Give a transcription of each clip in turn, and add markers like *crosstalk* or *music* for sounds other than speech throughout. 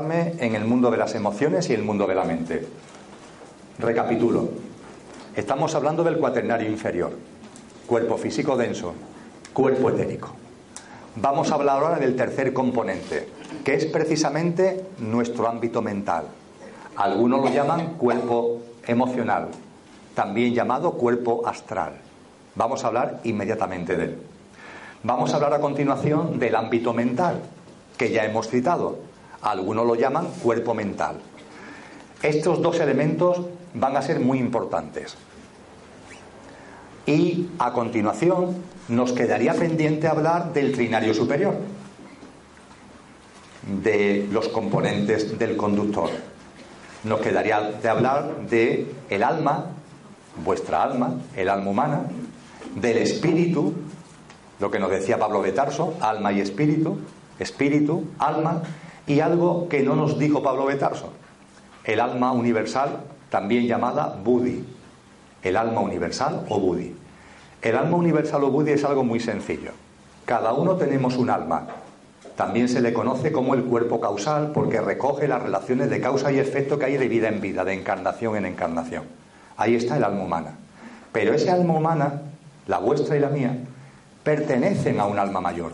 en el mundo de las emociones y el mundo de la mente. Recapitulo. Estamos hablando del cuaternario inferior, cuerpo físico denso, cuerpo etérico. Vamos a hablar ahora del tercer componente, que es precisamente nuestro ámbito mental. Algunos lo llaman cuerpo emocional, también llamado cuerpo astral. Vamos a hablar inmediatamente de él. Vamos a hablar a continuación del ámbito mental, que ya hemos citado. Algunos lo llaman cuerpo mental. Estos dos elementos van a ser muy importantes. Y a continuación nos quedaría pendiente hablar del trinario superior, de los componentes del conductor. Nos quedaría de hablar de el alma, vuestra alma, el alma humana, del espíritu, lo que nos decía Pablo de Tarso, alma y espíritu, espíritu, alma y algo que no nos dijo Pablo Betarso, el alma universal, también llamada Budi, el alma universal o Budi. El alma universal o Budi es algo muy sencillo. Cada uno tenemos un alma. También se le conoce como el cuerpo causal porque recoge las relaciones de causa y efecto que hay de vida en vida, de encarnación en encarnación. Ahí está el alma humana. Pero ese alma humana, la vuestra y la mía, pertenecen a un alma mayor.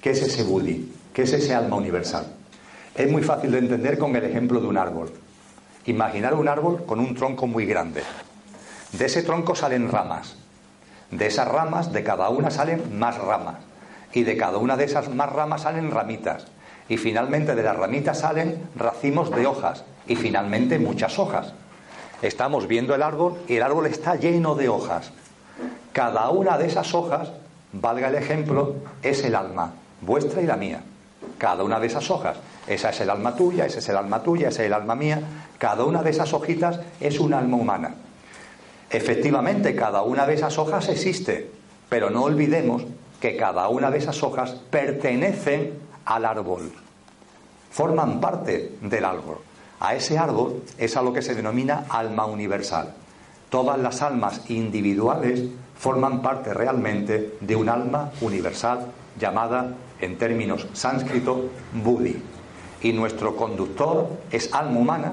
¿Qué es ese Budi? ¿Qué es ese alma universal? Es muy fácil de entender con el ejemplo de un árbol. Imaginar un árbol con un tronco muy grande. De ese tronco salen ramas. De esas ramas, de cada una salen más ramas. Y de cada una de esas más ramas salen ramitas. Y finalmente de las ramitas salen racimos de hojas. Y finalmente muchas hojas. Estamos viendo el árbol y el árbol está lleno de hojas. Cada una de esas hojas, valga el ejemplo, es el alma vuestra y la mía. Cada una de esas hojas, esa es el alma tuya, esa es el alma tuya, esa es el alma mía, cada una de esas hojitas es un alma humana. Efectivamente, cada una de esas hojas existe, pero no olvidemos que cada una de esas hojas pertenecen al árbol, forman parte del árbol. A ese árbol es a lo que se denomina alma universal. Todas las almas individuales forman parte realmente de un alma universal llamada en términos sánscrito, Budi. Y nuestro conductor es alma humana.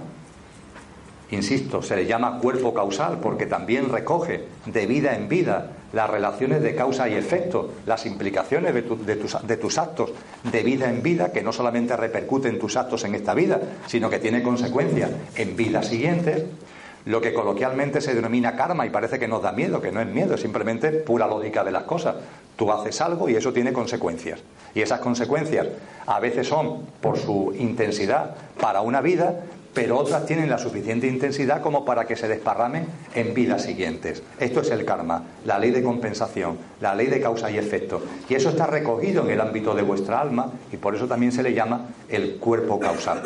Insisto, se le llama cuerpo causal porque también recoge de vida en vida las relaciones de causa y efecto, las implicaciones de, tus, tus, actos de vida en vida, que no solamente repercuten tus actos en esta vida, sino que tiene consecuencias en vidas siguientes lo que coloquialmente se denomina karma y parece que nos da miedo, que no es miedo, es simplemente pura lógica de las cosas. Tú haces algo y eso tiene consecuencias. Y esas consecuencias a veces son por su intensidad para una vida, pero otras tienen la suficiente intensidad como para que se desparramen en vidas siguientes. Esto es el karma, la ley de compensación, la ley de causa y efecto. Y eso está recogido en el ámbito de vuestra alma y por eso también se le llama el cuerpo causal.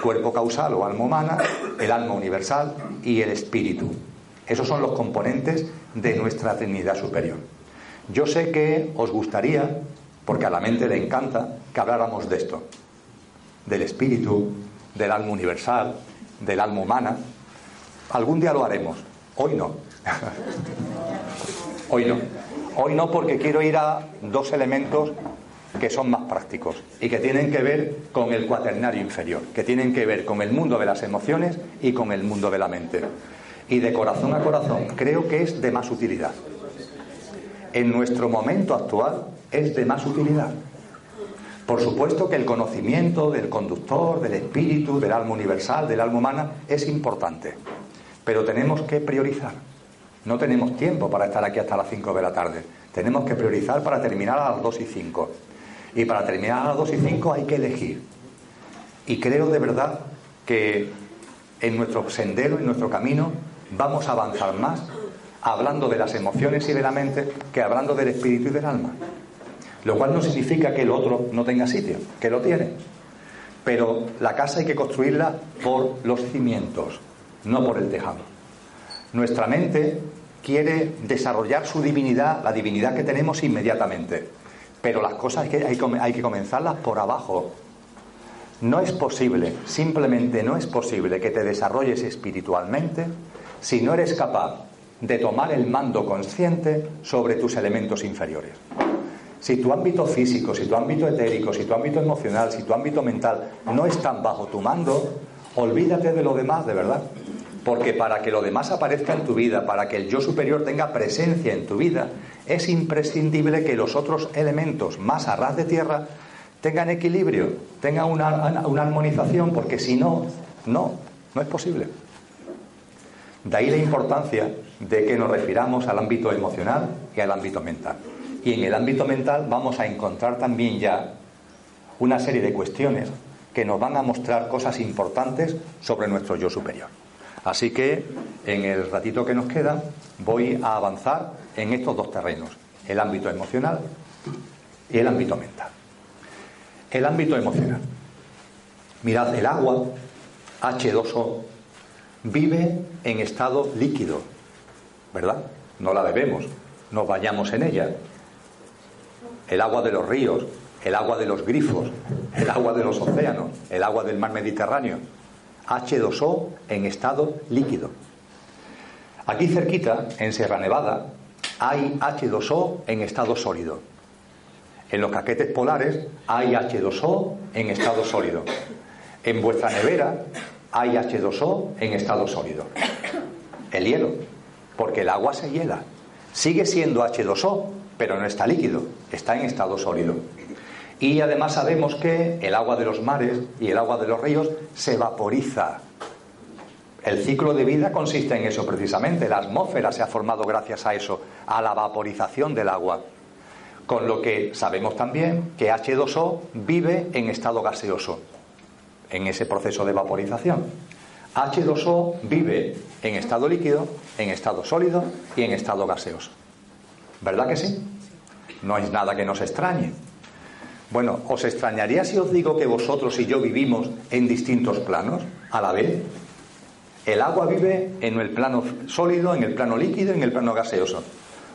Cuerpo causal o alma humana, el alma universal y el espíritu. Esos son los componentes de nuestra Trinidad superior. Yo sé que os gustaría, porque a la mente le encanta, que habláramos de esto, del espíritu, del alma universal, del alma humana. Algún día lo haremos, hoy no. *laughs* hoy no. Hoy no porque quiero ir a dos elementos que son más prácticos y que tienen que ver con el cuaternario inferior, que tienen que ver con el mundo de las emociones y con el mundo de la mente. Y de corazón a corazón, creo que es de más utilidad. En nuestro momento actual es de más utilidad. Por supuesto que el conocimiento del conductor, del espíritu, del alma universal, del alma humana es importante, pero tenemos que priorizar. No tenemos tiempo para estar aquí hasta las 5 de la tarde. Tenemos que priorizar para terminar a las 2 y 5. Y para terminar a las 2 y 5 hay que elegir. Y creo de verdad que en nuestro sendero, en nuestro camino, vamos a avanzar más hablando de las emociones y de la mente que hablando del espíritu y del alma. Lo cual no significa que el otro no tenga sitio, que lo tiene. Pero la casa hay que construirla por los cimientos, no por el tejado. Nuestra mente quiere desarrollar su divinidad, la divinidad que tenemos inmediatamente. Pero las cosas hay que, hay que comenzarlas por abajo. No es posible, simplemente no es posible que te desarrolles espiritualmente si no eres capaz de tomar el mando consciente sobre tus elementos inferiores. Si tu ámbito físico, si tu ámbito etérico, si tu ámbito emocional, si tu ámbito mental no están bajo tu mando, olvídate de lo demás, de verdad. Porque para que lo demás aparezca en tu vida, para que el yo superior tenga presencia en tu vida, es imprescindible que los otros elementos más a ras de tierra tengan equilibrio, tengan una, una armonización, porque si no, no, no es posible. De ahí la importancia de que nos refiramos al ámbito emocional y al ámbito mental. Y en el ámbito mental vamos a encontrar también ya una serie de cuestiones que nos van a mostrar cosas importantes sobre nuestro yo superior. Así que en el ratito que nos queda voy a avanzar en estos dos terrenos, el ámbito emocional y el ámbito mental. El ámbito emocional. Mirad, el agua H2O vive en estado líquido, ¿verdad? No la bebemos, nos bañamos en ella. El agua de los ríos, el agua de los grifos, el agua de los océanos, el agua del mar Mediterráneo, H2O en estado líquido. Aquí cerquita, en Sierra Nevada, hay H2O en estado sólido. En los caquetes polares hay H2O en estado sólido. En vuestra nevera hay H2O en estado sólido. El hielo, porque el agua se hiela. Sigue siendo H2O, pero no está líquido, está en estado sólido. Y además sabemos que el agua de los mares y el agua de los ríos se vaporiza. El ciclo de vida consiste en eso precisamente. La atmósfera se ha formado gracias a eso, a la vaporización del agua. Con lo que sabemos también que H2O vive en estado gaseoso, en ese proceso de vaporización. H2O vive en estado líquido, en estado sólido y en estado gaseoso. ¿Verdad que sí? No es nada que nos extrañe. Bueno, ¿os extrañaría si os digo que vosotros y yo vivimos en distintos planos a la vez? El agua vive en el plano sólido, en el plano líquido, en el plano gaseoso.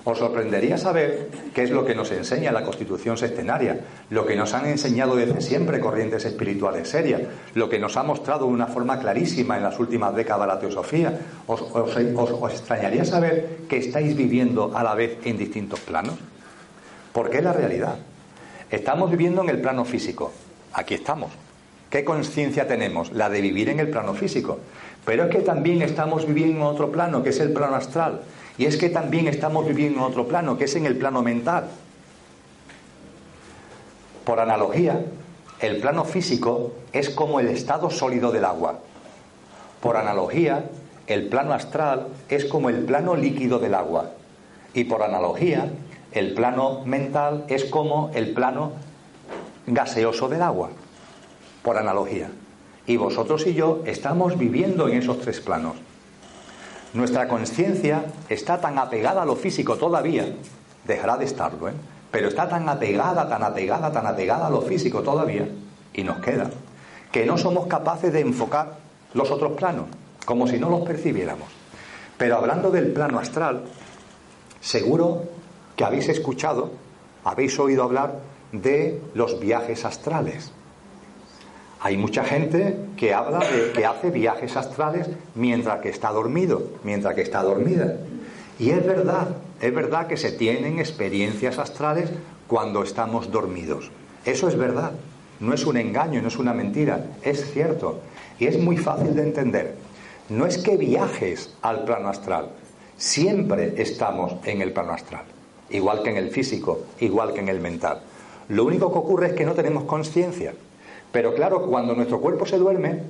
Os sorprendería saber qué es lo que nos enseña la Constitución sextenaria, lo que nos han enseñado desde siempre corrientes espirituales serias, lo que nos ha mostrado de una forma clarísima en las últimas décadas la teosofía. Os, os extrañaría saber que estáis viviendo a la vez en distintos planos. Porque es la realidad. Estamos viviendo en el plano físico. Aquí estamos. ¿Qué conciencia tenemos? La de vivir en el plano físico. Pero es que también estamos viviendo en otro plano, que es el plano astral. Y es que también estamos viviendo en otro plano, que es en el plano mental. Por analogía, el plano físico es como el estado sólido del agua. Por analogía, el plano astral es como el plano líquido del agua. Y por analogía, el plano mental es como el plano gaseoso del agua, por analogía. Y vosotros y yo estamos viviendo en esos tres planos. Nuestra conciencia está tan apegada a lo físico todavía, dejará de estarlo, ¿eh? pero está tan apegada, tan apegada, tan apegada a lo físico todavía, y nos queda, que no somos capaces de enfocar los otros planos, como si no los percibiéramos. Pero hablando del plano astral, seguro que habéis escuchado, habéis oído hablar de los viajes astrales. Hay mucha gente que habla de que hace viajes astrales mientras que está dormido, mientras que está dormida. Y es verdad, es verdad que se tienen experiencias astrales cuando estamos dormidos. Eso es verdad, no es un engaño, no es una mentira, es cierto. Y es muy fácil de entender. No es que viajes al plano astral, siempre estamos en el plano astral, igual que en el físico, igual que en el mental. Lo único que ocurre es que no tenemos conciencia. Pero claro, cuando nuestro cuerpo se duerme,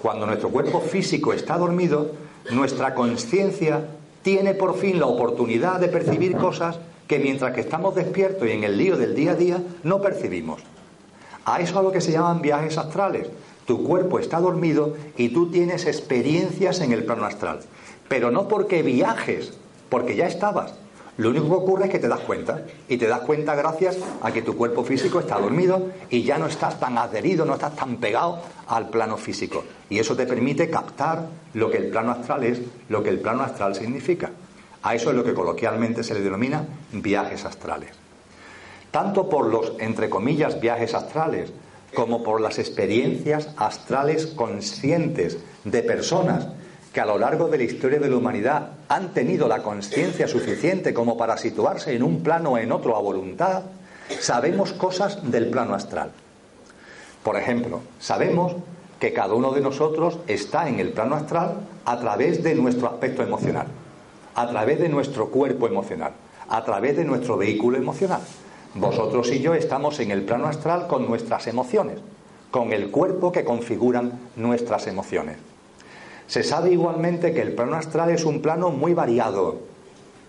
cuando nuestro cuerpo físico está dormido, nuestra conciencia tiene por fin la oportunidad de percibir cosas que mientras que estamos despiertos y en el lío del día a día no percibimos. A eso es a lo que se llaman viajes astrales. Tu cuerpo está dormido y tú tienes experiencias en el plano astral. Pero no porque viajes, porque ya estabas. Lo único que ocurre es que te das cuenta. Y te das cuenta gracias a que tu cuerpo físico está dormido y ya no estás tan adherido, no estás tan pegado al plano físico. Y eso te permite captar lo que el plano astral es, lo que el plano astral significa. A eso es lo que coloquialmente se le denomina viajes astrales. Tanto por los, entre comillas, viajes astrales, como por las experiencias astrales conscientes de personas que a lo largo de la historia de la humanidad han tenido la conciencia suficiente como para situarse en un plano o en otro a voluntad, sabemos cosas del plano astral. Por ejemplo, sabemos que cada uno de nosotros está en el plano astral a través de nuestro aspecto emocional, a través de nuestro cuerpo emocional, a través de nuestro vehículo emocional. Vosotros y yo estamos en el plano astral con nuestras emociones, con el cuerpo que configuran nuestras emociones. Se sabe igualmente que el plano astral es un plano muy variado,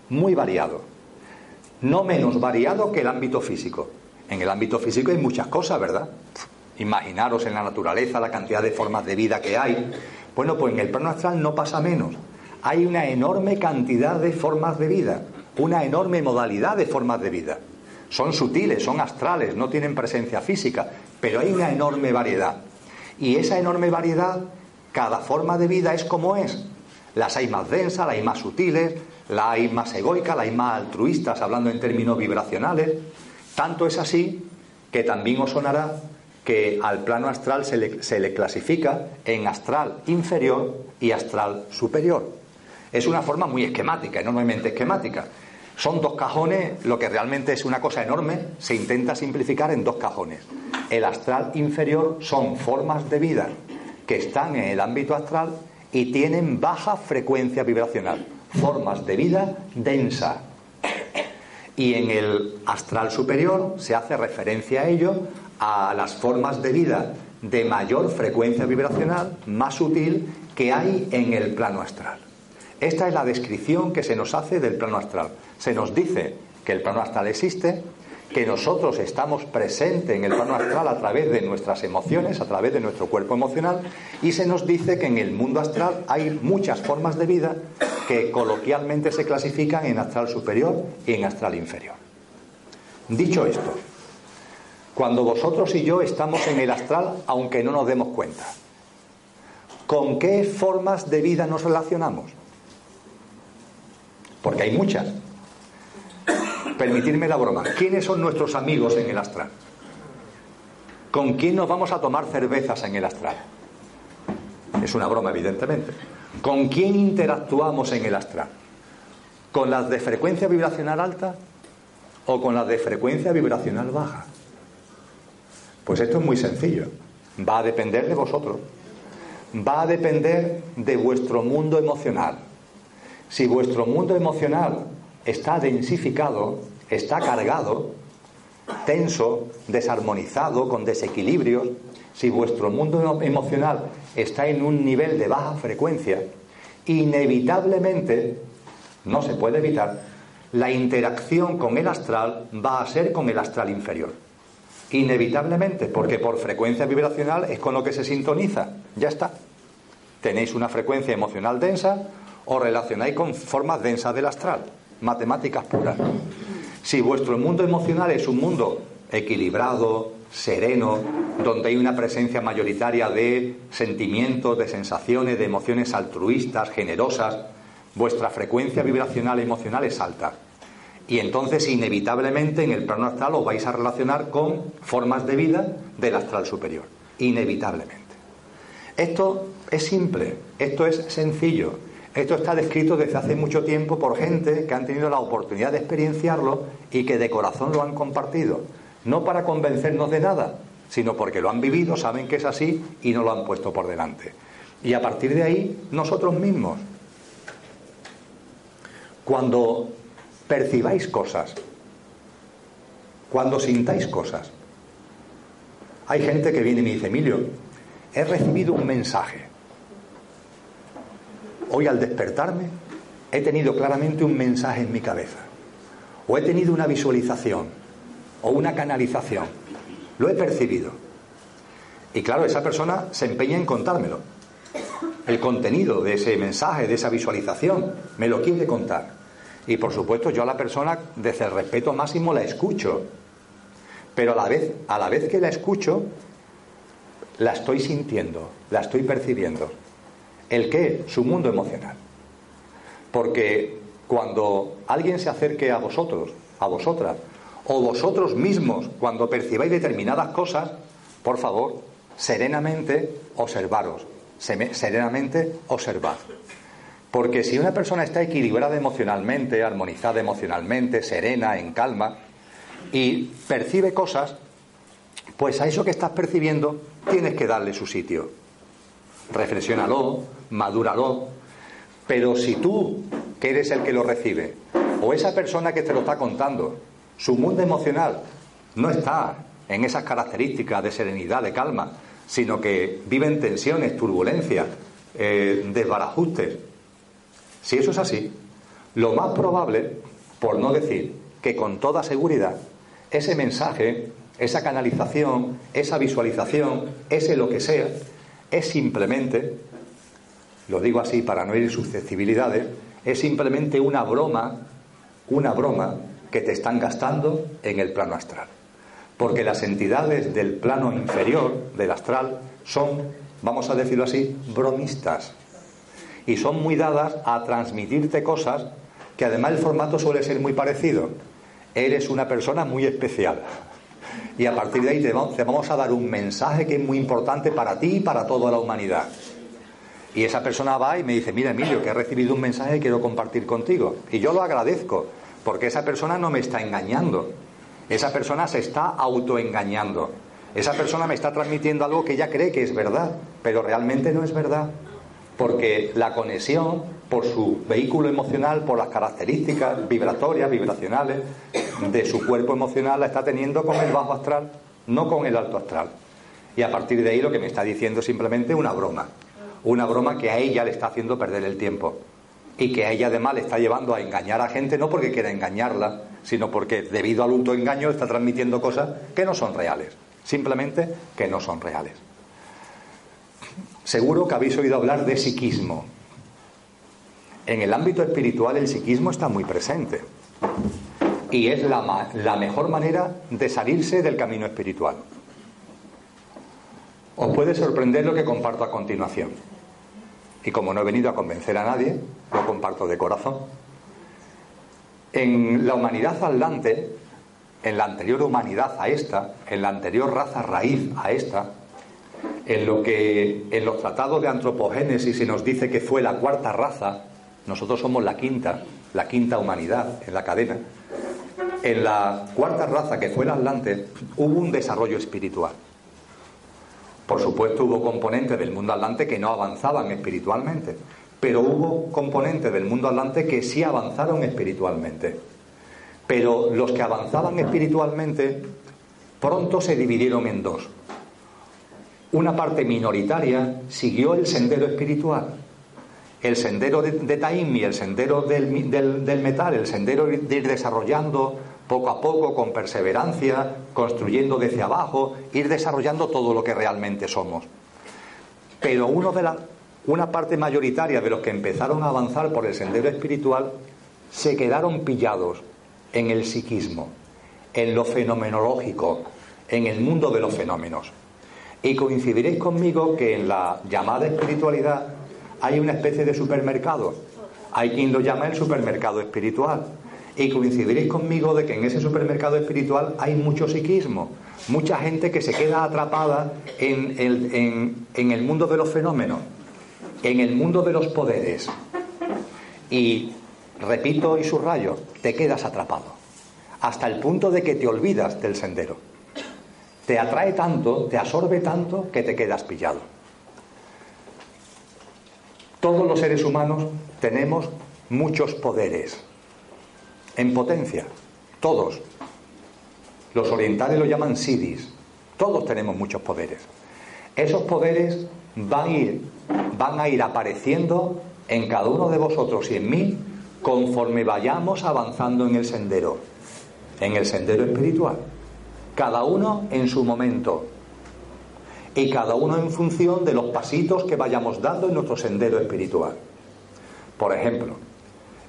muy variado, no menos variado que el ámbito físico. En el ámbito físico hay muchas cosas, ¿verdad? Imaginaros en la naturaleza la cantidad de formas de vida que hay. Bueno, pues en el plano astral no pasa menos. Hay una enorme cantidad de formas de vida, una enorme modalidad de formas de vida. Son sutiles, son astrales, no tienen presencia física, pero hay una enorme variedad. Y esa enorme variedad cada forma de vida es como es. Las hay más densas, las hay más sutiles, las hay más egoicas, las hay más altruistas, hablando en términos vibracionales. Tanto es así que también os sonará que al plano astral se le, se le, clasifica en astral inferior y astral superior. Es una forma muy esquemática, enormemente esquemática. Son dos cajones, lo que realmente es una cosa enorme, se intenta simplificar en dos cajones. El astral inferior son formas de vida que están en el ámbito astral y tienen baja frecuencia vibracional, formas de vida densa. Y en el astral superior se hace referencia a ello a las formas de vida de mayor frecuencia vibracional, más sutil, que hay en el plano astral. Esta es la descripción que se nos hace del plano astral. Se nos dice que el plano astral existe, que nosotros estamos presentes en el plano astral a través de nuestras emociones, a través de nuestro cuerpo emocional, y se nos dice que en el mundo astral hay muchas formas de vida que coloquialmente se clasifican en astral superior y en astral inferior. Dicho esto, cuando vosotros y yo estamos en el astral, aunque no nos demos cuenta, ¿con qué formas de vida nos relacionamos? Porque hay muchas. Permitirme la broma. ¿Quiénes son nuestros amigos en el astral? ¿Con quién nos vamos a tomar cervezas en el astral? Es una broma, evidentemente. ¿Con quién interactuamos en el astral? ¿Con las de frecuencia vibracional alta o con las de frecuencia vibracional baja? Pues esto es muy sencillo. Va a depender de vosotros. Va a depender de vuestro mundo emocional. Si vuestro mundo emocional está densificado, está cargado, tenso, desarmonizado, con desequilibrios, si vuestro mundo emocional está en un nivel de baja frecuencia, inevitablemente, no se puede evitar, la interacción con el astral va a ser con el astral inferior. Inevitablemente, porque por frecuencia vibracional es con lo que se sintoniza. Ya está. Tenéis una frecuencia emocional densa, os relacionáis con formas densas del astral matemáticas puras. Si vuestro mundo emocional es un mundo equilibrado, sereno, donde hay una presencia mayoritaria de sentimientos, de sensaciones, de emociones altruistas, generosas, vuestra frecuencia vibracional emocional es alta. Y entonces inevitablemente en el plano astral os vais a relacionar con formas de vida del astral superior. Inevitablemente. Esto es simple, esto es sencillo. Esto está descrito desde hace mucho tiempo por gente que han tenido la oportunidad de experienciarlo y que de corazón lo han compartido. no para convencernos de nada, sino porque lo han vivido, saben que es así y no lo han puesto por delante. Y a partir de ahí, nosotros mismos, cuando percibáis cosas, cuando sintáis cosas, hay gente que viene y me dice, Emilio, he recibido un mensaje. Hoy al despertarme he tenido claramente un mensaje en mi cabeza. O he tenido una visualización o una canalización. Lo he percibido. Y claro, esa persona se empeña en contármelo. El contenido de ese mensaje, de esa visualización, me lo quiere contar. Y por supuesto yo a la persona, desde el respeto máximo, la escucho. Pero a la vez, a la vez que la escucho, la estoy sintiendo, la estoy percibiendo. ¿El qué? Su mundo emocional. Porque cuando alguien se acerque a vosotros, a vosotras, o vosotros mismos, cuando percibáis determinadas cosas, por favor, serenamente observaros, serenamente observad. Porque si una persona está equilibrada emocionalmente, armonizada emocionalmente, serena, en calma, y percibe cosas, pues a eso que estás percibiendo tienes que darle su sitio. Reflexiónalo, madúralo. Pero si tú, que eres el que lo recibe, o esa persona que te lo está contando, su mundo emocional no está en esas características de serenidad, de calma, sino que vive en tensiones, turbulencias, eh, desbarajustes. Si eso es así, lo más probable, por no decir que con toda seguridad, ese mensaje, esa canalización, esa visualización, ese lo que sea, es simplemente, lo digo así para no ir susceptibilidades, es simplemente una broma, una broma que te están gastando en el plano astral. Porque las entidades del plano inferior, del astral, son, vamos a decirlo así, bromistas. Y son muy dadas a transmitirte cosas que además el formato suele ser muy parecido eres una persona muy especial. Y a partir de ahí te vamos a dar un mensaje que es muy importante para ti y para toda la humanidad. Y esa persona va y me dice, mira Emilio, que he recibido un mensaje que quiero compartir contigo. Y yo lo agradezco, porque esa persona no me está engañando. Esa persona se está autoengañando. Esa persona me está transmitiendo algo que ella cree que es verdad, pero realmente no es verdad. Porque la conexión por su vehículo emocional, por las características vibratorias, vibracionales de su cuerpo emocional, la está teniendo con el bajo astral, no con el alto astral. Y a partir de ahí lo que me está diciendo es simplemente una broma. Una broma que a ella le está haciendo perder el tiempo. Y que a ella además le está llevando a engañar a gente, no porque quiera engañarla, sino porque debido al engaño está transmitiendo cosas que no son reales. Simplemente que no son reales. Seguro que habéis oído hablar de psiquismo. En el ámbito espiritual el psiquismo está muy presente y es la, la mejor manera de salirse del camino espiritual. Os puede sorprender lo que comparto a continuación. Y como no he venido a convencer a nadie, lo comparto de corazón. En la humanidad atlante, en la anterior humanidad a esta, en la anterior raza raíz a esta, en lo que en los tratados de antropogénesis se nos dice que fue la cuarta raza, nosotros somos la quinta, la quinta humanidad en la cadena. En la cuarta raza, que fue el Atlante, hubo un desarrollo espiritual. Por supuesto, hubo componentes del mundo Atlante que no avanzaban espiritualmente, pero hubo componentes del mundo Atlante que sí avanzaron espiritualmente. Pero los que avanzaban espiritualmente pronto se dividieron en dos. Una parte minoritaria siguió el sendero espiritual el sendero de, de el sendero del, del, metal, el sendero de ir desarrollando poco a poco, con perseverancia, construyendo desde abajo, ir desarrollando todo lo que realmente somos. Pero uno de la, una parte mayoritaria de los que empezaron a avanzar por el sendero espiritual se quedaron pillados en el psiquismo, en lo fenomenológico, en el mundo de los fenómenos. Y coincidiréis conmigo que en la llamada espiritualidad hay una especie de supermercado. Hay quien lo llama el supermercado espiritual. Y coincidiréis conmigo de que en ese supermercado espiritual hay mucho psiquismo, mucha gente que se queda atrapada en el, en el mundo de los fenómenos, en el mundo de los poderes. Y repito y subrayo, te quedas atrapado, hasta el punto de que te olvidas del sendero. te atrae tanto, te absorbe tanto que te quedas pillado. Todos los seres humanos tenemos muchos poderes, en potencia, todos. Los orientales lo llaman sidis, todos tenemos muchos poderes. Esos poderes van a ir, van a ir apareciendo en cada uno de vosotros y en mí conforme vayamos avanzando en el sendero, en el sendero espiritual. Cada uno en su momento y cada uno en función de los pasitos que vayamos dando en nuestro sendero espiritual. Por ejemplo,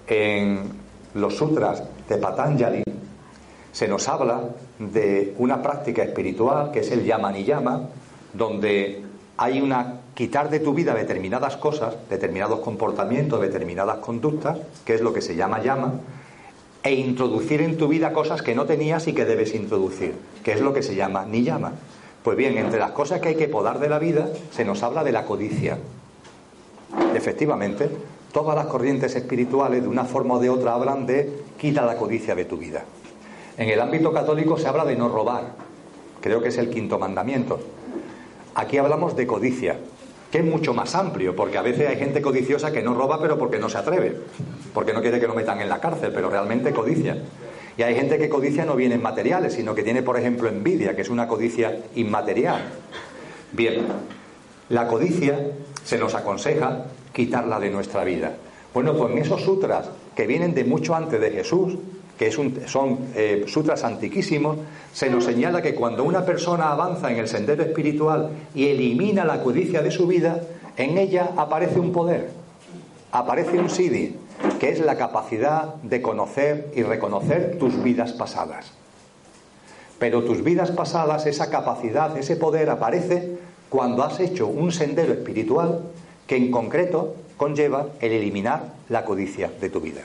en los sutras de Patanjali se nos habla de una práctica espiritual que es el yama yama, donde hay una quitar de tu vida determinadas cosas, determinados comportamientos, determinadas conductas, que es lo que se llama llama, e introducir en tu vida cosas que no tenías y que debes introducir, que es lo que se llama ni llama. Pues bien, entre las cosas que hay que podar de la vida, se nos habla de la codicia. Efectivamente, todas las corrientes espirituales, de una forma o de otra, hablan de quita la codicia de tu vida. En el ámbito católico se habla de no robar, creo que es el quinto mandamiento. Aquí hablamos de codicia, que es mucho más amplio, porque a veces hay gente codiciosa que no roba, pero porque no se atreve, porque no quiere que lo metan en la cárcel, pero realmente codicia. Y hay gente que codicia no viene en materiales, sino que tiene, por ejemplo, envidia, que es una codicia inmaterial. Bien, la codicia se nos aconseja quitarla de nuestra vida. Bueno, pues en esos sutras que vienen de mucho antes de Jesús, que son eh, sutras antiquísimos, se nos señala que cuando una persona avanza en el sendero espiritual y elimina la codicia de su vida, en ella aparece un poder, aparece un siddhi, que es la capacidad de conocer y reconocer tus vidas pasadas. Pero tus vidas pasadas, esa capacidad, ese poder aparece cuando has hecho un sendero espiritual que en concreto conlleva el eliminar la codicia de tu vida.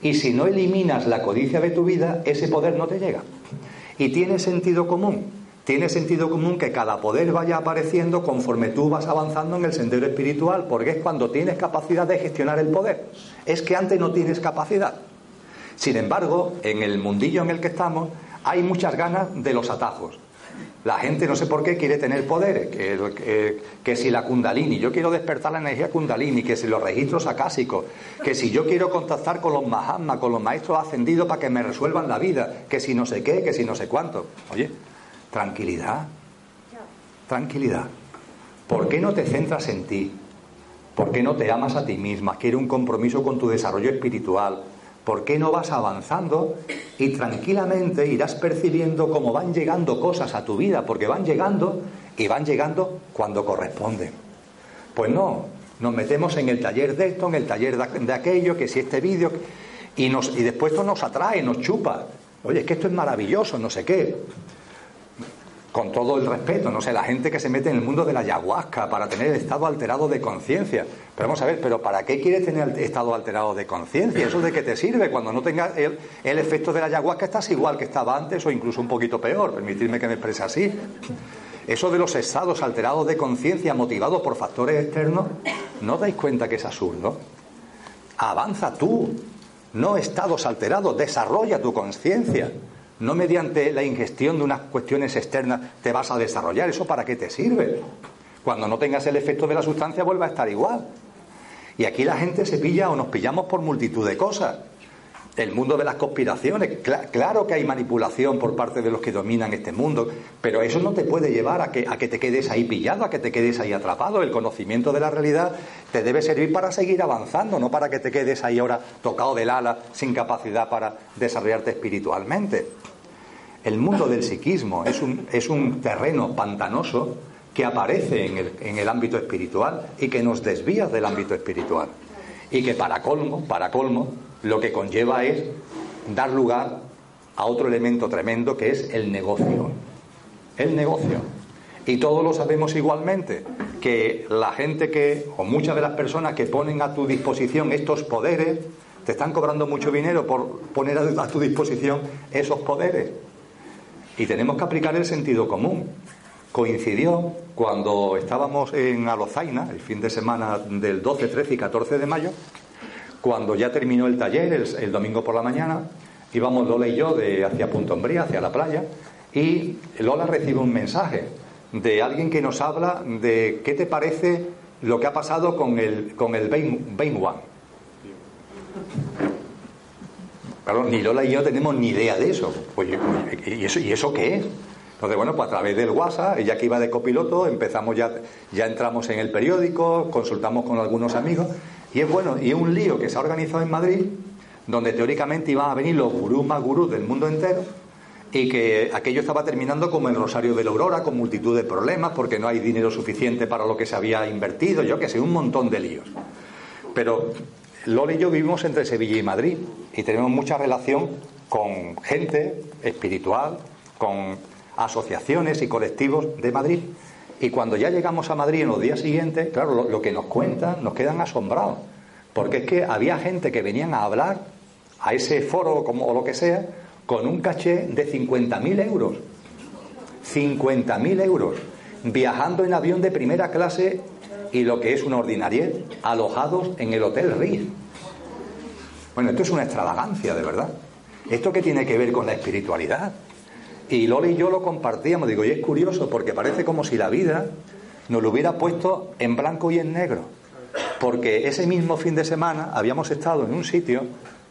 Y si no eliminas la codicia de tu vida, ese poder no te llega. Y tiene sentido común. Tiene sentido común que cada poder vaya apareciendo conforme tú vas avanzando en el sendero espiritual, porque es cuando tienes capacidad de gestionar el poder. Es que antes no tienes capacidad. Sin embargo, en el mundillo en el que estamos, hay muchas ganas de los atajos. La gente no sé por qué quiere tener poderes, que, si la kundalini, yo quiero despertar la energía kundalini, que si los registros acásicos, que si yo quiero contactar con los mahatmas, con los maestros ascendidos para que me resuelvan la vida, que si no sé qué, que si no sé cuánto. Oye, tranquilidad, tranquilidad. ¿Por qué no te centras en ti? ¿Por qué no te amas a ti misma? Quiero un compromiso con tu desarrollo espiritual, ¿Por qué no vas avanzando y tranquilamente irás percibiendo cómo van llegando cosas a tu vida? Porque van llegando y van llegando cuando corresponden. Pues no, nos metemos en el taller de esto, en el taller de aquello, que si este vídeo, y, y después esto nos atrae, nos chupa. Oye, es que esto es maravilloso, no sé qué con todo el respeto, no sé, la gente que se mete en el mundo de la ayahuasca para tener estado alterado de conciencia. Pero vamos a ver, ¿pero para qué quieres tener estado alterado de conciencia? ¿Eso de qué te sirve? Cuando no tengas el, el, efecto de la ayahuasca estás igual que estaba antes o incluso un poquito peor, permitirme que me exprese así. Eso de los estados alterados de conciencia motivados por factores externos, ¿no dais cuenta que es absurdo? Avanza tú, no estados alterados, desarrolla tu conciencia. No mediante la ingestión de unas cuestiones externas te vas a desarrollar. ¿Eso para qué te sirve? Cuando no tengas el efecto de la sustancia vuelve a estar igual. Y aquí la gente se pilla o nos pillamos por multitud de cosas el mundo de las conspiraciones. claro que hay manipulación por parte de los que dominan este mundo, pero eso no te puede llevar a que, a que te quedes ahí pillado, a que te quedes ahí atrapado. El conocimiento de la realidad te debe servir para seguir avanzando, no para que te quedes ahí ahora tocado del ala sin capacidad para desarrollarte espiritualmente. El mundo del psiquismo es un, es un terreno pantanoso que aparece en el, en el ámbito espiritual y que nos desvía del ámbito espiritual. Y que para colmo, para colmo, lo que conlleva es dar lugar a otro elemento tremendo que es el negocio. El negocio. Y todos lo sabemos igualmente, que la gente que, o muchas de las personas que ponen a tu disposición estos poderes, te están cobrando mucho dinero por poner a tu disposición esos poderes. Y tenemos que aplicar el sentido común. Coincidió cuando estábamos en Alozaina, el fin de semana del 12, 13 y 14 de mayo, cuando ya terminó el taller, el, domingo por la mañana, íbamos Lola y yo de hacia Punto Umbría, hacia la playa, y Lola recibe un mensaje de alguien que nos habla de qué te parece lo que ha pasado con el, con el One. Claro, ni Lola y yo tenemos ni idea de eso. Pues, ¿y, eso ¿Y eso qué es? Entonces, bueno, pues a través del WhatsApp, ella que iba de copiloto, empezamos ya, ya entramos en el periódico, consultamos con algunos amigos, y es bueno, y es un lío que se ha organizado en Madrid, donde teóricamente iban a venir los gurús más gurús del mundo entero, y que aquello estaba terminando como el Rosario de la Aurora, con multitud de problemas, porque no hay dinero suficiente para lo que se había invertido, yo que sé, un montón de líos. Pero Lola y yo vivimos entre Sevilla y Madrid, y tenemos mucha relación con gente espiritual, con asociaciones y colectivos de Madrid. Y cuando ya llegamos a Madrid en los días siguientes, claro, lo, que nos cuentan nos quedan asombrados. Porque es que había gente que venían a hablar a ese foro como, o lo que sea con un caché de 50.000 euros. 50.000 euros. Viajando en avión de primera clase y lo que es una ordinaria, alojados en el Hotel Ritz. Bueno, esto es una extravagancia, de verdad. ¿Esto qué tiene que ver con la espiritualidad? Y Lola y yo lo compartíamos, digo, y es curioso porque parece como si la vida nos lo hubiera puesto en blanco y en negro. Porque ese mismo fin de semana habíamos estado en un sitio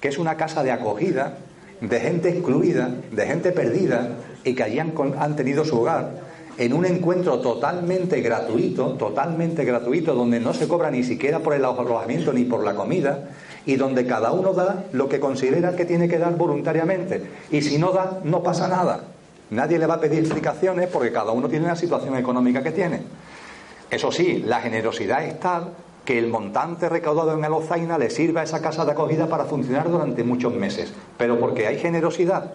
que es una casa de acogida de gente excluida, de gente perdida y que allí han, han tenido su hogar en un encuentro totalmente gratuito, totalmente gratuito, donde no se cobra ni siquiera por el alojamiento ni por la comida, y donde cada uno da lo que considera que tiene que dar voluntariamente. Y si no da, no pasa nada. Nadie le va a pedir explicaciones porque cada uno tiene la situación económica que tiene. Eso sí, la generosidad es tal que el montante recaudado en Alozaina le sirva a esa casa de acogida para funcionar durante muchos meses. Pero porque hay generosidad.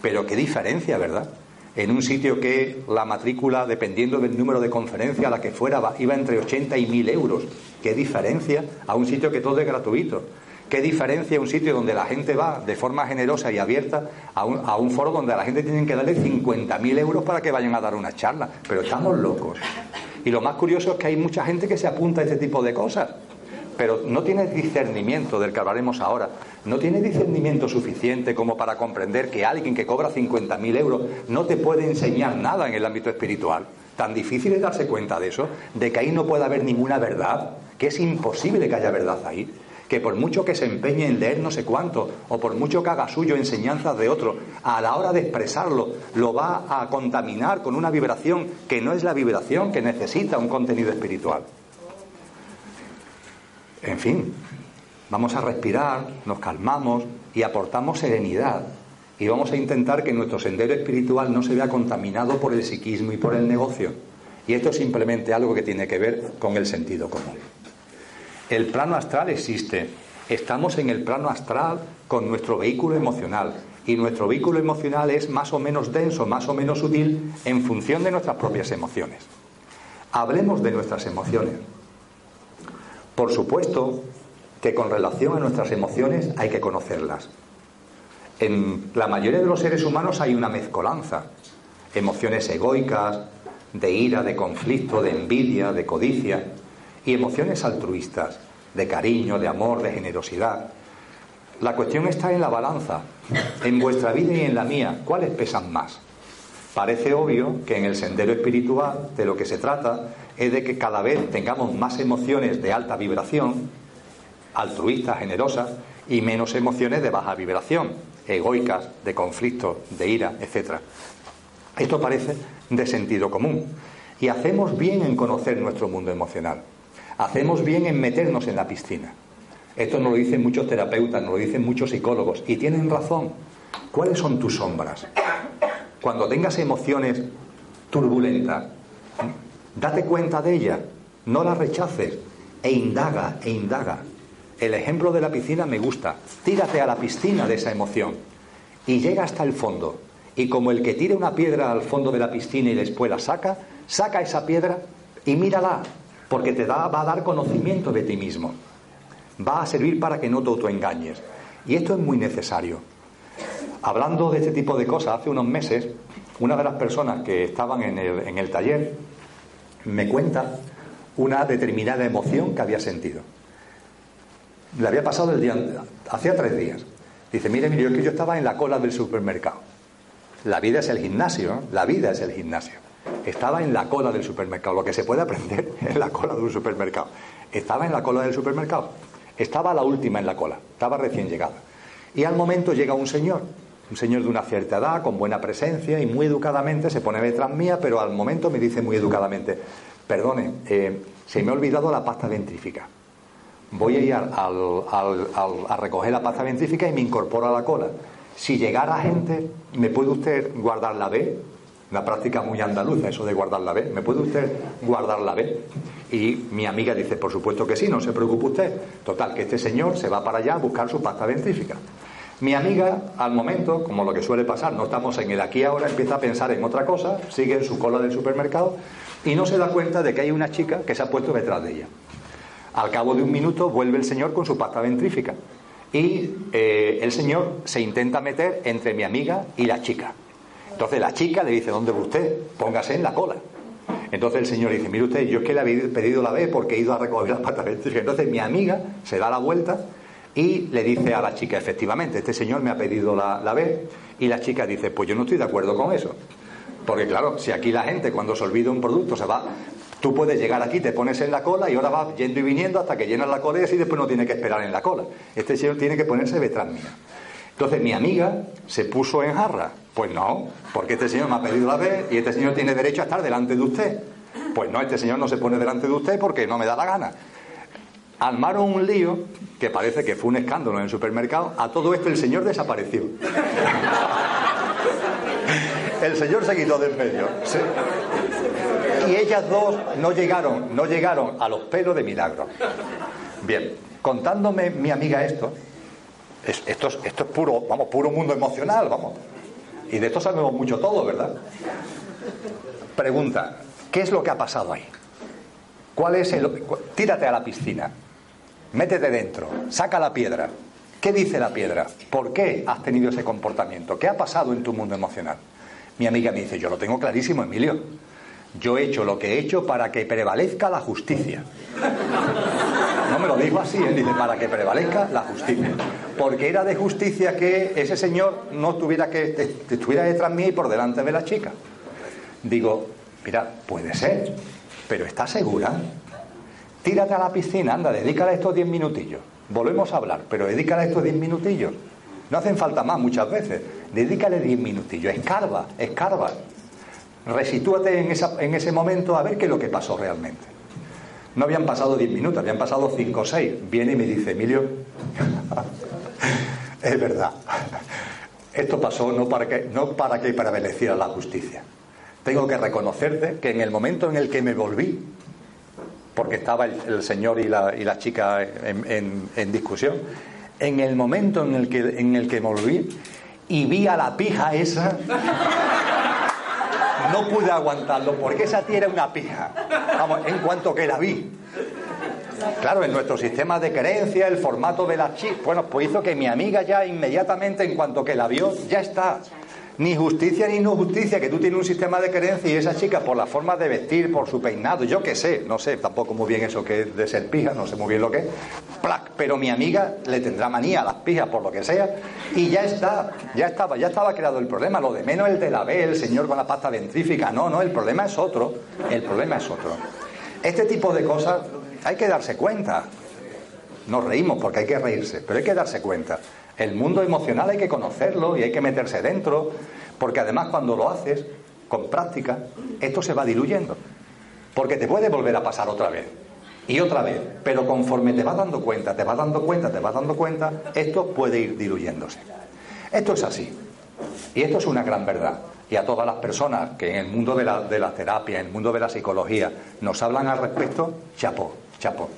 Pero qué diferencia, ¿verdad? En un sitio que la matrícula, dependiendo del número de conferencia a la que fuera, iba entre 80 y 1000 euros. ¿Qué diferencia a un sitio que todo es gratuito? ¿Qué diferencia un sitio donde la gente va de forma generosa y abierta a un, a un foro donde a la gente tienen que darle 50.000 euros para que vayan a dar una charla? Pero estamos locos. Y lo más curioso es que hay mucha gente que se apunta a ese tipo de cosas, pero no tiene discernimiento del que hablaremos ahora. No tiene discernimiento suficiente como para comprender que alguien que cobra 50.000 euros no te puede enseñar nada en el ámbito espiritual. Tan difícil es darse cuenta de eso, de que ahí no puede haber ninguna verdad, que es imposible que haya verdad ahí que por mucho que se empeñe en leer no sé cuánto, o por mucho que haga suyo enseñanzas de otro, a la hora de expresarlo, lo va a contaminar con una vibración que no es la vibración que necesita un contenido espiritual. En fin, vamos a respirar, nos calmamos y aportamos serenidad. Y vamos a intentar que nuestro sendero espiritual no se vea contaminado por el psiquismo y por el negocio. Y esto es simplemente algo que tiene que ver con el sentido común. El plano astral existe. Estamos en el plano astral con nuestro vehículo emocional. Y nuestro vehículo emocional es más o menos denso, más o menos sutil, en función de nuestras propias emociones. Hablemos de nuestras emociones. Por supuesto que con relación a nuestras emociones hay que conocerlas. En la mayoría de los seres humanos hay una mezcolanza. Emociones egoicas, de ira, de conflicto, de envidia, de codicia y emociones altruistas, de cariño, de amor, de generosidad. La cuestión está en la balanza, en vuestra vida y en la mía, ¿cuáles pesan más? Parece obvio que en el sendero espiritual de lo que se trata es de que cada vez tengamos más emociones de alta vibración, altruistas, generosas, y menos emociones de baja vibración, egoicas, de conflicto, de ira, etc. Esto parece de sentido común. Y hacemos bien en conocer nuestro mundo emocional. Hacemos bien en meternos en la piscina. Esto nos lo dicen muchos terapeutas, nos lo dicen muchos psicólogos, y tienen razón. ¿Cuáles son tus sombras? Cuando tengas emociones turbulentas, date cuenta de ellas, no las rechaces, e indaga, e indaga. El ejemplo de la piscina me gusta. Tírate a la piscina de esa emoción y llega hasta el fondo. Y como el que tira una piedra al fondo de la piscina y después la saca, saca esa piedra y mírala, porque te va a dar conocimiento de ti mismo. Va a servir para que no te autoengañes. Y esto es muy necesario. Hablando de este tipo de cosas, hace unos meses, una de las personas que estaban en el, en el taller me cuenta una determinada emoción que había sentido. Le había pasado el día, hacía tres días. Dice, mire, mire, yo que yo estaba en la cola del supermercado. La vida es el gimnasio, la vida es el gimnasio. Estaba en la cola del supermercado, lo que se puede aprender *laughs* en la cola de un supermercado. Estaba en la cola del supermercado. Estaba la última en la cola, estaba recién llegada. Y al momento llega un señor, un señor de una cierta edad, con buena presencia y muy educadamente se pone detrás mía, pero al momento me dice muy educadamente, perdone, eh, se me ha olvidado la pasta dentrífica. Voy a ir a recoger la pasta dentrífica y me incorporo a la cola. Si llegara gente, ¿me puede usted guardar la B? Una práctica muy andaluza, eso de guardar la B. ¿Me puede usted guardar la B? Y mi amiga dice, por supuesto que sí, no se preocupe usted. Total, que este señor se va para allá a buscar su pasta dentrífica. Mi amiga, al momento, como lo que suele pasar, no estamos en el aquí ahora, empieza a pensar en otra cosa, sigue en su cola del supermercado y no se da cuenta de que hay una chica que se ha puesto detrás de ella. Al cabo de un minuto vuelve el señor con su pasta ventrífica y eh, el señor se intenta meter entre mi amiga y la chica. Entonces la chica le dice, ¿dónde va usted? Póngase en la cola. Entonces el señor dice, mire usted, yo es que le había pedido la B porque he ido a recoger las patas. Entonces mi amiga se da la vuelta y le dice a la chica, efectivamente, este señor me ha pedido la, B y la chica dice, pues yo no estoy de acuerdo con eso. Porque claro, si aquí la gente cuando se olvida un producto se va Tú puedes llegar aquí, te pones en la cola y ahora vas yendo y viniendo hasta que llenas la cola y después no tiene que esperar en la cola. Este señor tiene que ponerse detrás mía. Entonces mi amiga se puso en jarra. Pues no, porque este señor me ha pedido la vez y este señor tiene derecho a estar delante de usted. Pues no, este señor no se pone delante de usted porque no me da la gana. Armaron un lío que parece que fue un escándalo en el supermercado. A todo esto el señor desapareció. *laughs* el señor se quitó del medio y ellas dos no llegaron, no llegaron a los pelos de milagro. Bien, contándome mi amiga esto, esto, es, esto es puro, vamos, puro mundo emocional, vamos. Y de esto sabemos mucho todo, ¿verdad? Pregunta, ¿qué es lo que ha pasado ahí? ¿Cuál es el tírate a la piscina, métete dentro, saca la piedra. ¿Qué dice la piedra? ¿Por qué has tenido ese comportamiento? ¿Qué ha pasado en tu mundo emocional? Mi amiga me dice, yo lo tengo clarísimo, Emilio. Yo he hecho lo que he hecho para que prevalezca la justicia. No me lo dijo así, él dice, para que prevalezca la justicia. Porque era de justicia que ese señor no tuviera que estuviera detrás de mí y por delante de la chica. Digo, mira, puede ser, pero ¿estás segura? Tírate a la piscina, anda, dedícale estos diez minutillos. Volvemos a hablar, pero dedícale estos diez minutillos. No hacen falta más muchas veces. Dedícale diez minutillos, escarba, escarba resitúate en, en ese momento a ver qué es lo que pasó realmente. No habían pasado 10 minutos, habían pasado 5 o 6. Viene y me dice, Emilio, *laughs* es verdad, esto pasó no para que, para que prevaleciera la justicia. Tengo que reconocerte que en el momento en el que me volví, porque estaba el, señor y la, chica en, discusión, en el momento en en el que me volví y vi a la pija esa no pude aguantarlo porque esa tía era una pija. Vamos, en cuanto que la vi. Claro, en nuestro sistema de creencia, el formato de la chica, bueno, pues hizo que mi amiga ya inmediatamente, en cuanto que la vio, ya está ni justicia ni no justicia, que tú tienes un sistema de creencia y esa chica por la forma de vestir, por su peinado, yo qué sé, no sé tampoco muy bien eso que es de ser pija, no sé muy bien lo que es, plac, pero mi amiga le tendrá manía a las pijas por lo que sea y ya está, ya estaba, ya estaba creado el problema, lo de menos el de la B, el señor con la pasta ventrífica, no, no, el problema es otro, el problema es otro. Este tipo de cosas hay que darse cuenta. Nos reímos porque hay que reírse, pero hay que darse cuenta. El mundo emocional hay que conocerlo y hay que meterse dentro, porque además cuando lo haces con práctica, esto se va diluyendo. Porque te puede volver a pasar otra vez y otra vez, pero conforme te vas dando cuenta, te vas dando cuenta, te vas dando cuenta, esto puede ir diluyéndose. Esto es así. Y esto es una gran verdad. Y a todas las personas que en el mundo de la, de la terapia, en el mundo de la psicología, nos hablan al respecto, chapó, chapó.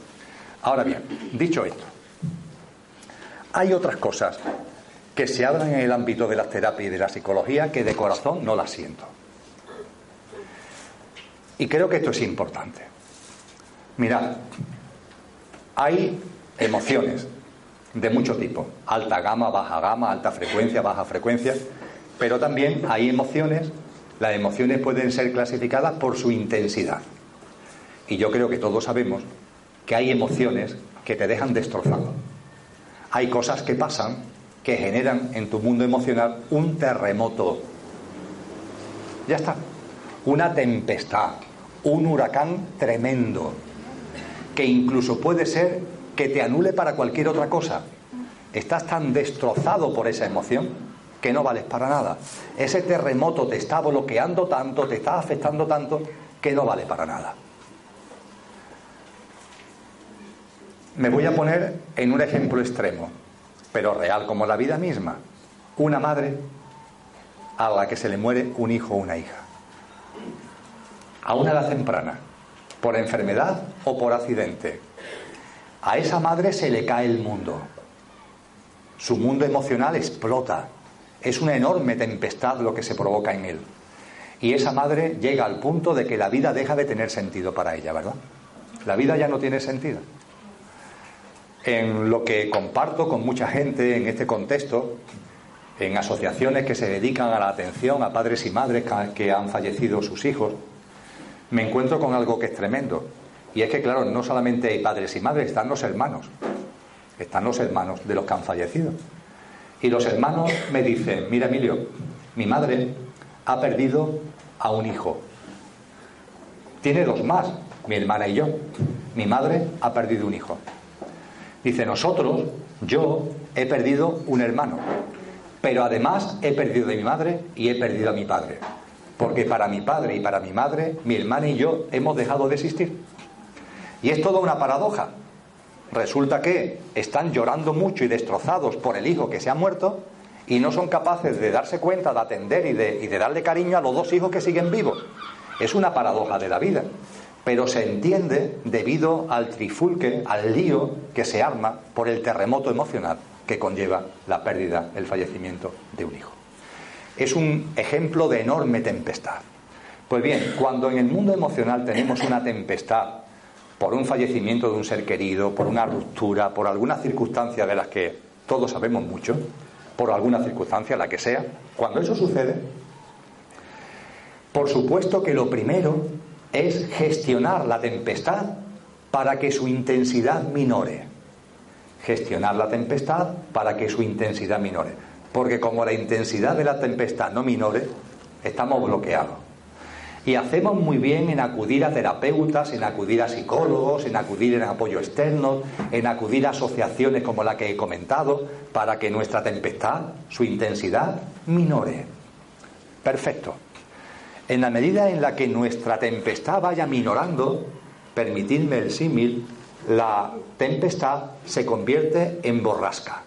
Ahora bien, dicho esto, hay otras cosas que se hablan en el ámbito de la terapia y de la psicología que de corazón no las siento. Y creo que esto es importante. Mirad, hay emociones de mucho tipo, alta gama, baja gama, alta frecuencia, baja frecuencia, pero también hay emociones, las emociones pueden ser clasificadas por su intensidad. Y yo creo que todos sabemos que hay emociones que te dejan destrozado hay cosas que pasan que generan en tu mundo emocional un terremoto. Ya está. Una tempestad, un huracán tremendo, que incluso puede ser que te anule para cualquier otra cosa. Estás tan destrozado por esa emoción que no vales para nada. Ese terremoto te está bloqueando tanto, te está afectando tanto, que no vale para nada. Me voy a poner en un ejemplo extremo, pero real como la vida misma. Una madre a la que se le muere un hijo o una hija. A una edad temprana, por enfermedad o por accidente. A esa madre se le cae el mundo. Su mundo emocional explota. Es una enorme tempestad lo que se provoca en él. Y esa madre llega al punto de que la vida deja de tener sentido para ella, ¿verdad? La vida ya no tiene sentido. En lo que comparto con mucha gente en este contexto, en asociaciones que se dedican a la atención a padres y madres que han fallecido sus hijos, me encuentro con algo que es tremendo. Y es que, claro, no solamente hay padres y madres, están los hermanos. Están los hermanos de los que han fallecido. Y los hermanos me dicen, mira Emilio, mi madre ha perdido a un hijo. Tiene dos más, mi hermana y yo. Mi madre ha perdido un hijo. Dice, nosotros, yo he perdido un hermano, pero además he perdido de mi madre y he perdido a mi padre. Porque para mi padre y para mi madre, mi hermana y yo hemos dejado de existir. Y es toda una paradoja. Resulta que están llorando mucho y destrozados por el hijo que se ha muerto y no son capaces de darse cuenta, de atender y de, darle cariño a los dos hijos que siguen vivos. Es una paradoja de la vida, pero se entiende debido al trifulque, al lío que se arma por el terremoto emocional que conlleva la pérdida, el fallecimiento de un hijo. Es un ejemplo de enorme tempestad. Pues bien, cuando en el mundo emocional tenemos una tempestad por un fallecimiento de un ser querido, por una ruptura, por alguna circunstancia de las que todos sabemos mucho, por alguna circunstancia, la que sea, cuando eso sucede, por supuesto que lo primero es gestionar la tempestad para que su intensidad minore. Gestionar la tempestad para que su intensidad minore. Porque como la intensidad de la tempestad no minore, estamos bloqueados. Y hacemos muy bien en acudir a terapeutas, en acudir a psicólogos, en acudir en apoyo externo, en acudir a asociaciones como la que he comentado, para que nuestra tempestad, su intensidad, minore. Perfecto. En la medida en la que nuestra tempestad vaya minorando, permitidme el símil, la tempestad se convierte en borrasca.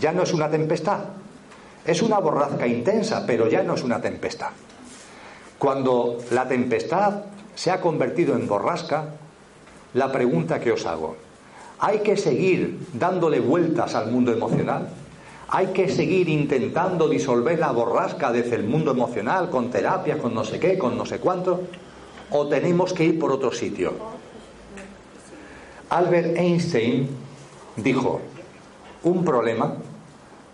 Ya no es una tempestad, es una borrasca intensa, pero ya no es una tempestad. Cuando la tempestad se ha convertido en borrasca, la pregunta que os hago, ¿hay que seguir dándole vueltas al mundo emocional? ¿Hay que seguir intentando disolver la borrasca desde el mundo emocional con terapias, con no sé qué, con no sé cuánto? ¿O tenemos que ir por otro sitio? Albert Einstein dijo, un problema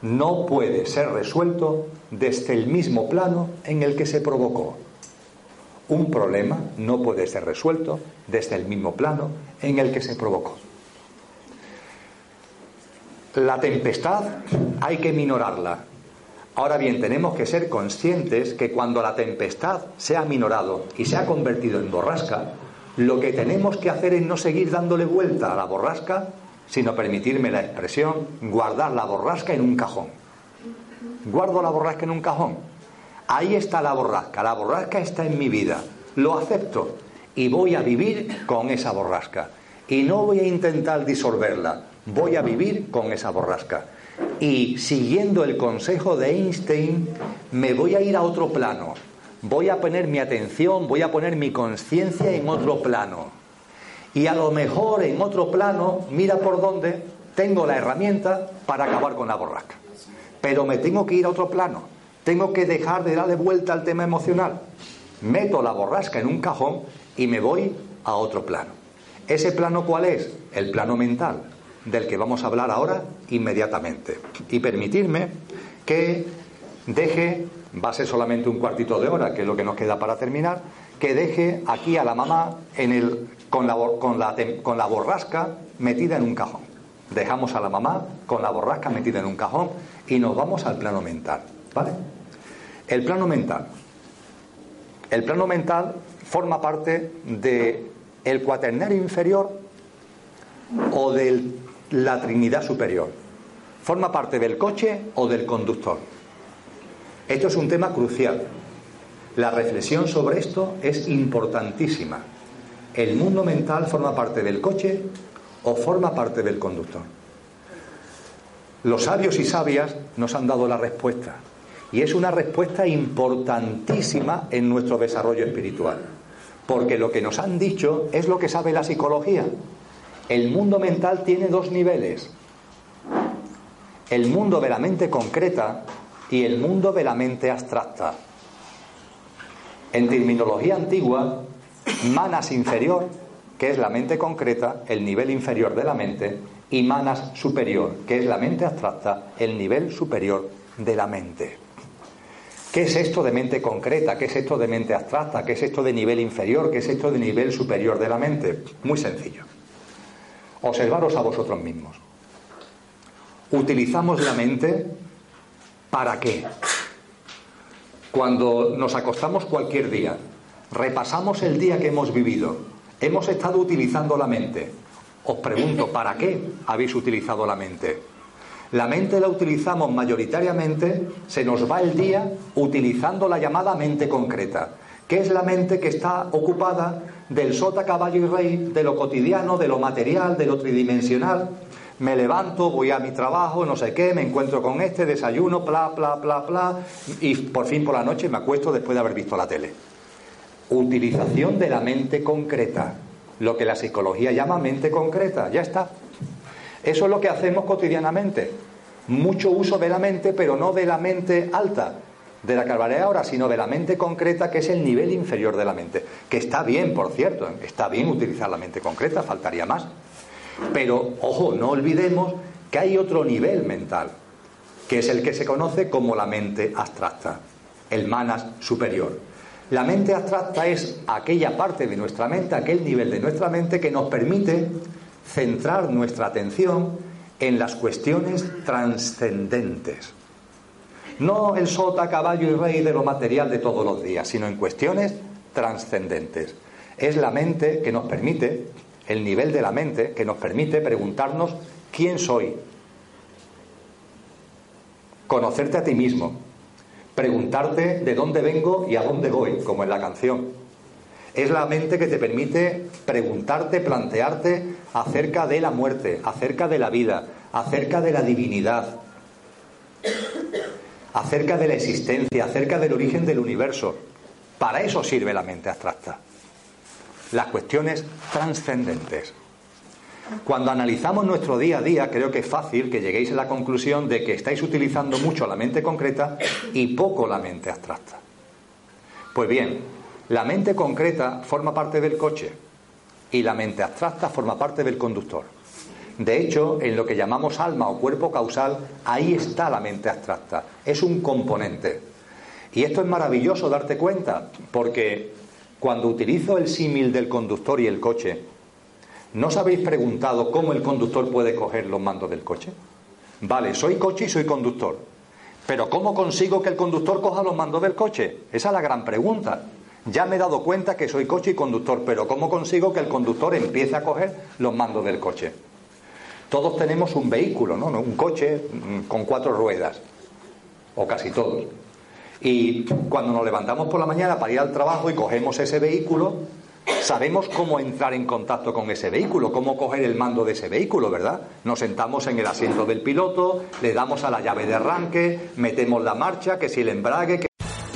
no puede ser resuelto desde el mismo plano en el que se provocó. Un problema no puede ser resuelto desde el mismo plano en el que se provocó. La tempestad hay que minorarla. Ahora bien, tenemos que ser conscientes que cuando la tempestad se ha minorado y se ha convertido en borrasca, lo que tenemos que hacer es no seguir dándole vuelta a la borrasca, sino permitirme la expresión, guardar la borrasca en un cajón. Guardo la borrasca en un cajón Ahí está la borrasca, la borrasca está en mi vida, lo acepto y voy a vivir con esa borrasca. Y no voy a intentar disolverla, voy a vivir con esa borrasca. Y siguiendo el consejo de Einstein, me voy a ir a otro plano. Voy a poner mi atención, voy a poner mi conciencia en otro plano. Y a lo mejor en otro plano, mira por dónde, tengo la herramienta para acabar con la borrasca. Pero me tengo que ir a otro plano tengo que dejar de darle vuelta al tema emocional. Meto la borrasca en un cajón y me voy a otro plano. ¿Ese plano cuál es? El plano mental, del que vamos a hablar ahora inmediatamente. Y permitirme que deje, va a ser solamente un cuartito de hora, que es lo que nos queda para terminar, que deje aquí a la mamá en el, con, la, con, la, con la borrasca metida en un cajón. Dejamos a la mamá con la borrasca metida en un cajón y nos vamos al plano mental. ¿Vale? El plano mental. el plano mental forma parte de el cuaternario inferior o de la Trinidad superior. Forma parte del coche o del conductor. Esto es un tema crucial. La reflexión sobre esto es importantísima. ¿El mundo mental forma parte del coche o forma parte del conductor? Los sabios y sabias nos han dado la respuesta. Y es una respuesta importantísima en nuestro desarrollo espiritual. Porque lo que nos han dicho es lo que sabe la psicología. El mundo mental tiene dos niveles. El mundo de la mente concreta y el mundo de la mente abstracta. En terminología antigua, manas inferior, que es la mente concreta, el nivel inferior de la mente, y manas superior, que es la mente abstracta, el nivel superior de la mente. ¿Qué es esto de mente concreta? ¿Qué es esto de mente abstracta? ¿Qué es esto de nivel inferior? ¿Qué es esto de nivel superior de la mente? Muy sencillo. Observaros a vosotros mismos. Utilizamos la mente para qué? Cuando nos acostamos cualquier día, repasamos el día que hemos vivido, hemos estado utilizando la mente. Os pregunto, ¿para qué habéis utilizado la mente? La mente la utilizamos mayoritariamente, se nos va el día utilizando la llamada mente concreta, que es la mente que está ocupada del sota, caballo y rey, de lo cotidiano, de lo material, de lo tridimensional. Me levanto, voy a mi trabajo, no sé qué, me encuentro con este, desayuno, bla, bla, bla, bla, y por fin por la noche me acuesto después de haber visto la tele. Utilización de la mente concreta, lo que la psicología llama mente concreta, ya está. Eso es lo que hacemos cotidianamente. Mucho uso de la mente, pero no de la mente alta, de la que ahora, sino de la mente concreta, que es el nivel inferior de la mente. Que está bien, por cierto, está bien utilizar la mente concreta, faltaría más. Pero, ojo, no olvidemos que hay otro nivel mental, que es el que se conoce como la mente abstracta, el manas superior. La mente abstracta es aquella parte de nuestra mente, aquel nivel de nuestra mente que nos permite centrar nuestra atención en las cuestiones trascendentes. No el sota, caballo y rey de lo material de todos los días, sino en cuestiones trascendentes. Es la mente que nos permite, el nivel de la mente que nos permite preguntarnos quién soy, conocerte a ti mismo, preguntarte de dónde vengo y a dónde voy, como en la canción. Es la mente que te permite preguntarte, plantearte acerca de la muerte, acerca de la vida, acerca de la divinidad, acerca de la existencia, acerca del origen del universo. Para eso sirve la mente abstracta. Las cuestiones trascendentes. Cuando analizamos nuestro día a día, creo que es fácil que lleguéis a la conclusión de que estáis utilizando mucho la mente concreta y poco la mente abstracta. Pues bien, la mente concreta forma parte del coche y la mente abstracta forma parte del conductor. De hecho, en lo que llamamos alma o cuerpo causal, ahí está la mente abstracta. Es un componente. Y esto es maravilloso darte cuenta, porque cuando utilizo el símil del conductor y el coche, ¿no os habéis preguntado cómo el conductor puede coger los mandos del coche? Vale, soy coche y soy conductor. Pero ¿cómo consigo que el conductor coja los mandos del coche? Esa es la gran pregunta. Ya me he dado cuenta que soy coche y conductor, pero ¿cómo consigo que el conductor empiece a coger los mandos del coche? Todos tenemos un vehículo, ¿no? Un coche con cuatro ruedas, o casi todos. Y cuando nos levantamos por la mañana para ir al trabajo y cogemos ese vehículo, sabemos cómo entrar en contacto con ese vehículo, cómo coger el mando de ese vehículo, ¿verdad? Nos sentamos en el asiento del piloto, le damos a la llave de arranque, metemos la marcha, que si el embrague, que